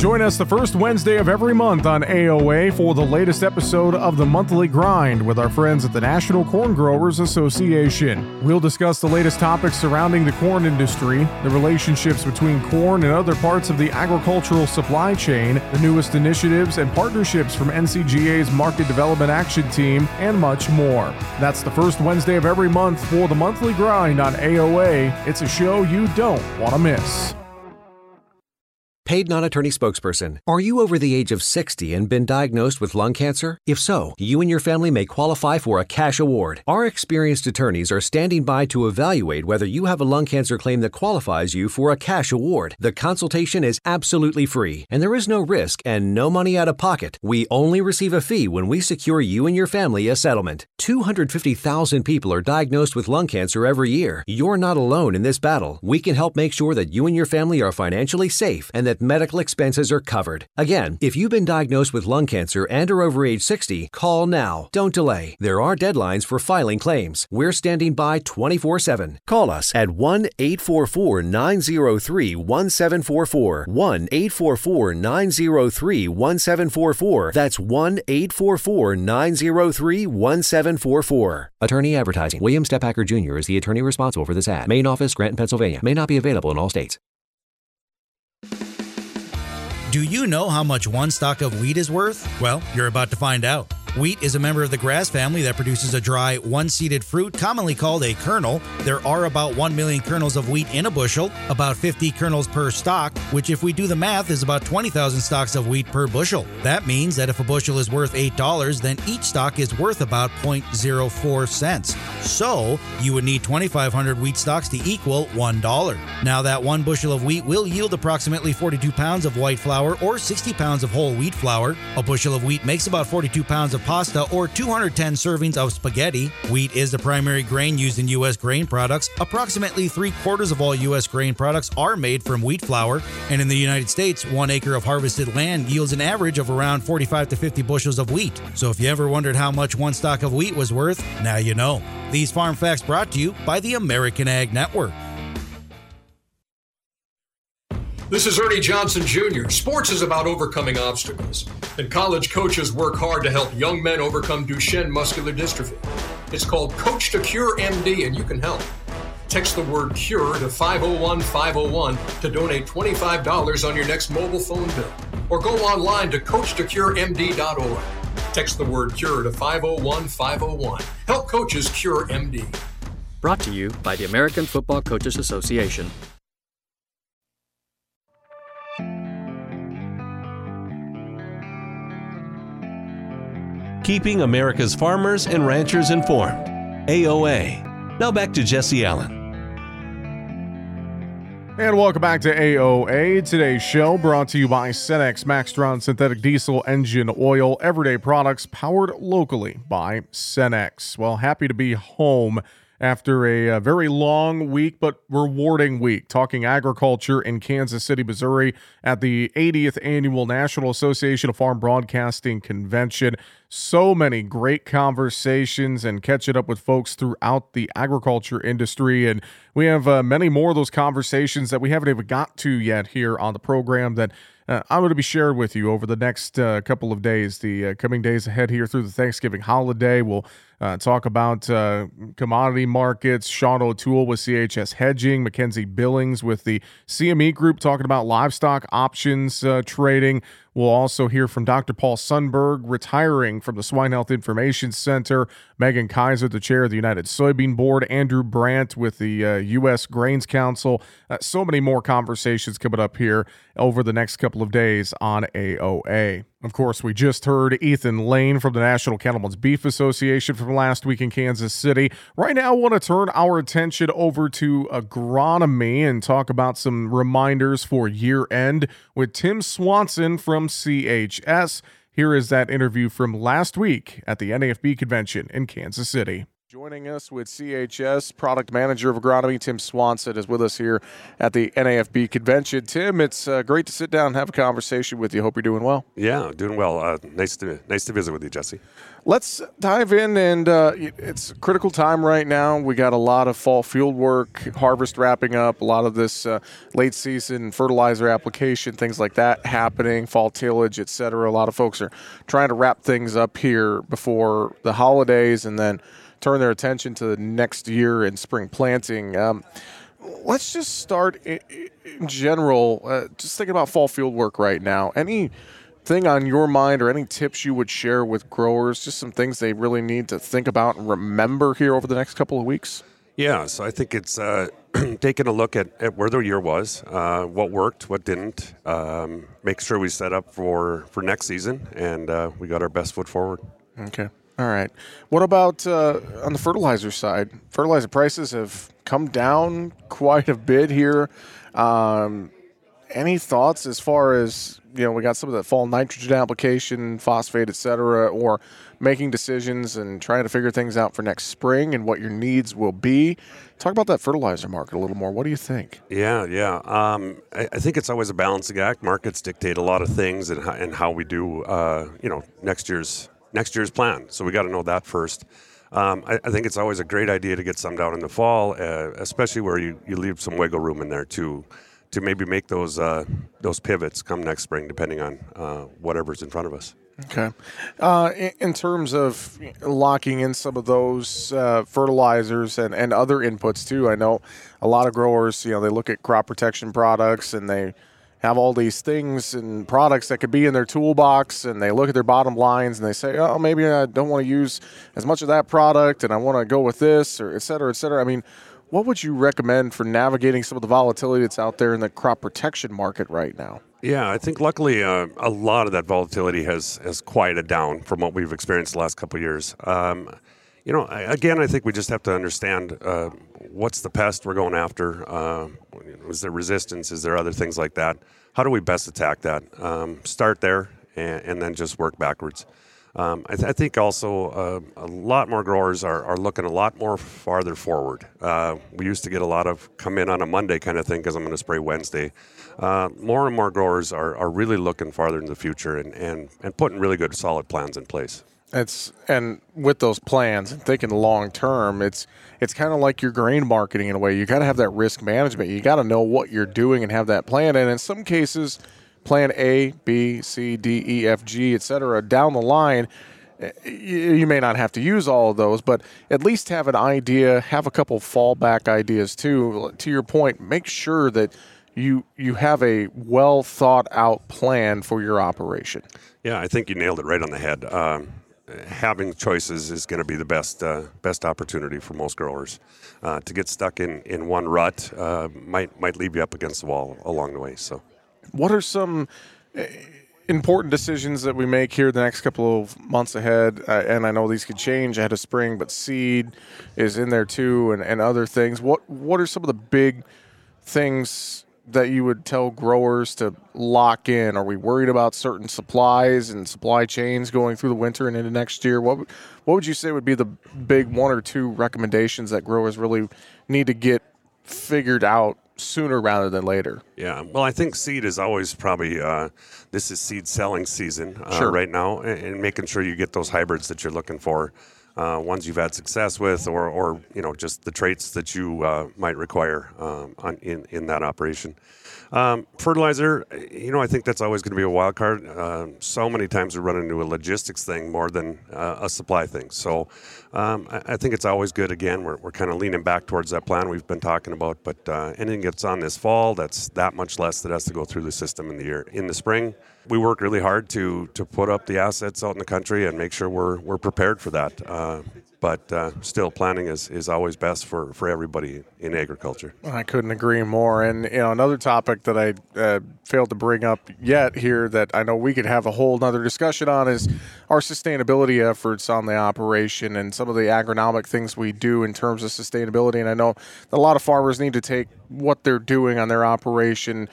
Join us the first Wednesday of every month on AOA for the latest episode of the Monthly Grind with our friends at the National Corn Growers Association. We'll discuss the latest topics surrounding the corn industry, the relationships between corn and other parts of the agricultural supply chain, the newest initiatives and partnerships from NCGA's Market Development Action Team, and much more. That's the first Wednesday of every month for the Monthly Grind on AOA. It's a show you don't want to miss. Paid non attorney spokesperson. Are you over the age of 60 and been diagnosed with lung cancer? If so, you and your family may qualify for a cash award. Our experienced attorneys are standing by to evaluate whether you have a lung cancer claim that qualifies you for a cash award. The consultation is absolutely free, and there is no risk and no money out of pocket. We only receive a fee when we secure you and your family a settlement. 250,000 people are diagnosed with lung cancer every year. You're not alone in this battle. We can help make sure that you and your family are financially safe and that medical expenses are covered. Again, if you've been diagnosed with lung cancer and are over age 60, call now. Don't delay. There are deadlines for filing claims. We're standing by 24 7. Call us at 1 844 903 1744. 1 844 903 1744. That's 1 844 903 1744. Attorney advertising. William Stepacker Jr. is the attorney responsible for this ad. Main office, Granton, Pennsylvania. May not be available in all states. Do you know how much one stalk of wheat is worth? Well, you're about to find out. Wheat is a member of the grass family that produces a dry, one seeded fruit commonly called a kernel. There are about 1 million kernels of wheat in a bushel, about 50 kernels per stalk, which, if we do the math, is about 20,000 stalks of wheat per bushel. That means that if a bushel is worth $8, then each stalk is worth about 0.04 cents. So, you would need 2,500 wheat stalks to equal $1. Now, that one bushel of wheat will yield approximately 42 pounds of white flour or 60 pounds of whole wheat flour. A bushel of wheat makes about 42 pounds of pasta or 210 servings of spaghetti. Wheat is the primary grain used in U.S. grain products. Approximately three quarters of all U.S. grain products are made from wheat flour. And in the United States, one acre of harvested land yields an average of around 45 to 50 bushels of wheat. So if you ever wondered how much one stalk of wheat was worth, now you know. These farm facts brought to you by the American Ag Network. This is Ernie Johnson Jr. Sports is about overcoming obstacles, and college coaches work hard to help young men overcome Duchenne muscular dystrophy. It's called Coach to Cure MD, and you can help. Text the word CURE to 501 501 to donate $25 on your next mobile phone bill, or go online to CoachToCureMD.org. Text the word CURE to 501 501. Help coaches cure MD. Brought to you by the American Football Coaches Association. Keeping America's farmers and ranchers informed. AOA. Now back to Jesse Allen. And welcome back to AOA. Today's show brought to you by Cenex Maxtron Synthetic Diesel Engine Oil, everyday products powered locally by Cenex. Well, happy to be home after a, a, very long week but rewarding week talking agriculture in Kansas City, Missouri at the 80th Annual National Association of Farm Broadcasting Convention. So many great conversations and catching up with folks throughout the agriculture industry. And we have uh, many more of those conversations that we haven't even got to yet here on the program that uh, I'm going to be sharing with you over the next uh, couple of days, the uh, coming days ahead here through the Thanksgiving holiday. We'll uh, talk about uh, commodity markets, Sean O'Toole with CHS Hedging, Mackenzie Billings with the CME Group talking about livestock options uh, trading. We'll also hear from Dr. Paul Sundberg, retiring from the Swine Health Information Center, Meagan Kaiser, the chair of the United Soybean Board, Andrew Brandt with the uh, U.S. Grains Council. Uh, so many more conversations coming up here over the next couple of days on AOA. Of course, we just heard Ethan Lane from the National Cattlemen's Beef Association from last week in Kansas City. Right now, I want to turn our attention over to agronomy and talk about some reminders for year end with Tim Swanson from CHS. Here is that interview from last week at the NAFB convention in Kansas City. Joining us with CHS Product Manager of Agronomy, Tim Swanson, is with us here at the NAFB convention. Tim, it's uh, great to sit down and have a conversation with you. Hope you're doing well. Yeah, doing well. Uh, nice to nice to visit with you, Jesse. Let's dive in, and uh, it's a critical time right now. We got a lot of fall field work, harvest wrapping up, a lot of this uh, late season fertilizer application, things like that happening, fall tillage, etc. A lot of folks are trying to wrap things up here before the holidays, and then turn their attention to the next year in spring planting. Um, let's just start in, in general, uh, just thinking about fall field work right now. Any thing on your mind or any tips you would share with growers, just some things they really need to think about and remember here over the next couple of weeks? Yeah, so I think it's uh, taking a look at, at, where the year was, uh, what worked, what didn't, um, make sure we set up for, for next season, and uh, we got our best foot forward. Okay. All right. What about uh, on the fertilizer side? Fertilizer prices have come down quite a bit here. Um, any thoughts as far as you know? We got some of that fall nitrogen application, phosphate, et cetera, or making decisions and trying to figure things out for next spring and what your needs will be. Talk about that fertilizer market a little more. What do you think? Yeah, yeah. Um, I, I, think it's always a balancing act. Markets dictate a lot of things and how, and how we do, uh, you know, next year's next year's plan. So we got to know that first. Um, I, I, think it's always a great idea to get some down in the fall, uh, especially where you, you leave some wiggle room in there to to maybe make those uh, those pivots come next spring, depending on uh, whatever's in front of us. Okay. Uh, in, terms of locking in some of those uh, fertilizers and, and other inputs too, I know a lot of growers, you know, they look at crop protection products and they have all these things and products that could be in their toolbox and they look at their bottom lines and they say, oh, maybe I don't want to use as much of that product and I want to go with this or et cetera, et cetera. I mean, what would you recommend for navigating some of the volatility that's out there in the crop protection market right now? Yeah, I think luckily uh, a lot of that volatility has has quieted down from what we've experienced the last couple years. Um, you know, again, I think we just have to understand uh, what's the pest we're going after. Uh, is there resistance? Is there other things like that? How do we best attack that? Um, start there and, and, then just work backwards. Um, I, th- I, think also uh, a lot more growers are, are, looking a lot more farther forward. Uh, we used to get a lot of come in on a Monday kind of thing because I'm going to spray Wednesday. Uh, more and more growers are, are really looking farther into the future and, and, and putting really good solid plans in place. It's and with those plans and thinking long term, it's it's kind of like your grain marketing in a way. You got to have that risk management. You got to know what you're doing and have that plan. And in some cases, plan A, B, C, D, E, F, G, etc. Down the line, eh, you may not have to use all of those, but at least have an idea. Have a couple fallback ideas too. To your point, make sure that you you have a well thought out plan for your operation. Yeah, I think you nailed it right on the head. Um, having choices is going to be the best uh, best opportunity for most growers. Uh, to get stuck in, in one rut uh, might might leave you up against the wall along the way. So, what are some uh, important decisions that we make here the next couple of months ahead? And I know these could change ahead of spring, but seed is in there too, and, and other things. What what are some of the big things that you would tell growers to lock in? Are we worried about certain supplies and supply chains going through the winter and into next year? What what would you say would be the big one or two recommendations that growers really need to get figured out sooner rather than later? Yeah, well, I think seed is always probably uh, this is seed selling season uh, Sure. right now, and, and making sure you get those hybrids that you're looking for, uh, ones you've had success with, or, or you know just the traits that you uh, might require um, on, in in that operation. Um, fertilizer, you know, I think that's always going to be a wild card. Uh, so many times we run into a logistics thing more than uh, a supply thing. So um, I, I think it's always good. Again, we're, we're kind of leaning back towards that plan we've been talking about. But uh, anything that's on this fall, that's that much less that has to go through the system in the year. In the spring, we work really hard to to put up the assets out in the country and make sure we're we're prepared for that. Uh, but uh, still, planning is, is always best for, for everybody in agriculture. I couldn't agree more. And you know, another topic that I uh, failed to bring up yet here that I know we could have a whole other discussion on is our sustainability efforts on the operation and some of the agronomic things we do in terms of sustainability. And I know a lot of farmers need to take what they're doing on their operation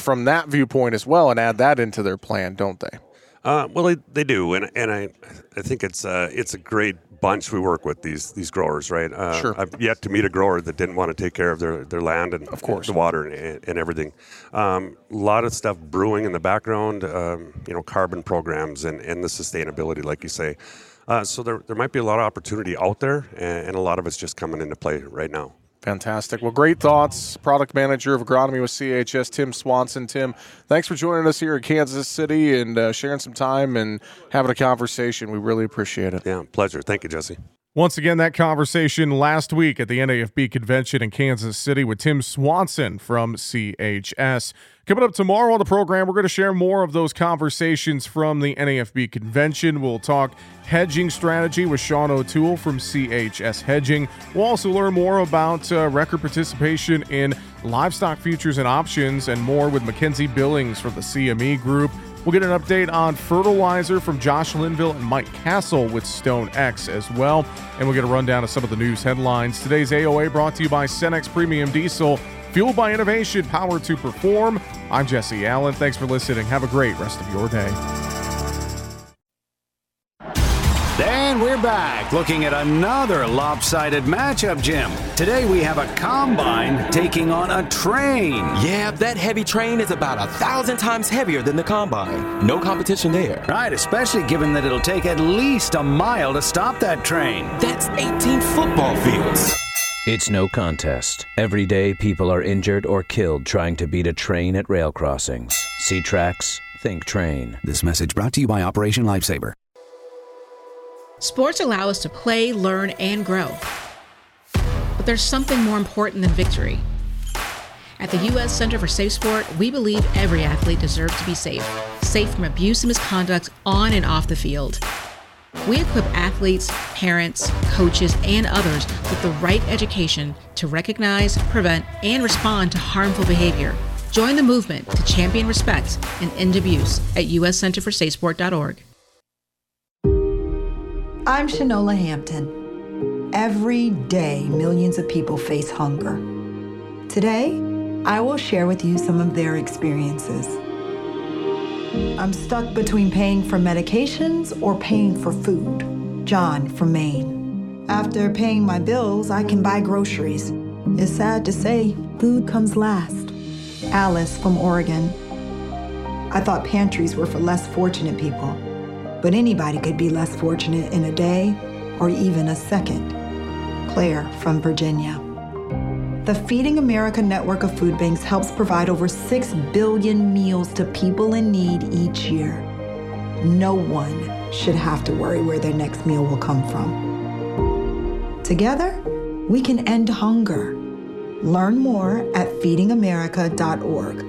from that viewpoint as well and add that into their plan, don't they? Uh, well, they, they do, and and I I think it's uh, it's a great bunch we work with these these growers, right? Uh, Sure. I've yet to meet a grower that didn't want to take care of their, their land and of course the water and, and everything. Um, a lot of stuff brewing in the background, um, you know, carbon programs and, and the sustainability, like you say. Uh, so there there might be a lot of opportunity out there, and, and a lot of it's just coming into play right now. Fantastic. Well, great thoughts. Product manager of agronomy with CHS, Tim Swanson. Tim, thanks for joining us here in Kansas City and uh, sharing some time and having a conversation. We really appreciate it. Yeah, pleasure. Thank you, Jesse. Once again, that conversation last week at the NAFB convention in Kansas City with Tim Swanson from CHS. Coming up tomorrow on the program, we're going to share more of those conversations from the NAFB convention. We'll talk hedging strategy with Sean O'Toole from CHS Hedging. We'll also learn more about uh, record participation in livestock futures and options and more with Mackenzie Billings from the CME Group. We'll get an update on fertilizer from Josh Linville and Mike Castle with StoneX as well. And we'll get a rundown of some of the news headlines. Today's AOA brought to you by Cenex Premium Diesel, fueled by innovation, powered to perform. I'm Jesse Allen. Thanks for listening. Have a great rest of your day. And we're back looking at another lopsided matchup, Jim. Today we have a combine taking on a train. Yeah, that heavy train is about a thousand times heavier than the combine. No competition there. Right, especially given that it'll take at least a mile to stop that train. That's 18 football fields. It's no contest. Every day, people are injured or killed trying to beat a train at rail crossings. See tracks, think train. This message brought to you by Operation Lifesaver. Sports allow us to play, learn, and grow. But there's something more important than victory. At the U.S. Center for Safe Sport, we believe every athlete deserves to be safe, safe from abuse and misconduct on and off the field. We equip athletes, parents, coaches, and others with the right education to recognize, prevent, and respond to harmful behavior. Join the movement to champion respect and end abuse at uscenterforsafesport.org. I'm Shanola Hampton. Every day, millions of people face hunger. Today, I will share with you some of their experiences. I'm stuck between paying for medications or paying for food. John from Maine. After paying my bills, I can buy groceries. It's sad to say, food comes last. Alice from Oregon. I thought pantries were for less fortunate people, but anybody could be less fortunate in a day or even a second. Claire from Virginia. The Feeding America network of food banks helps provide over 6 billion meals to people in need each year. No one should have to worry where their next meal will come from. Together, we can end hunger. Learn more at feedingamerica.org.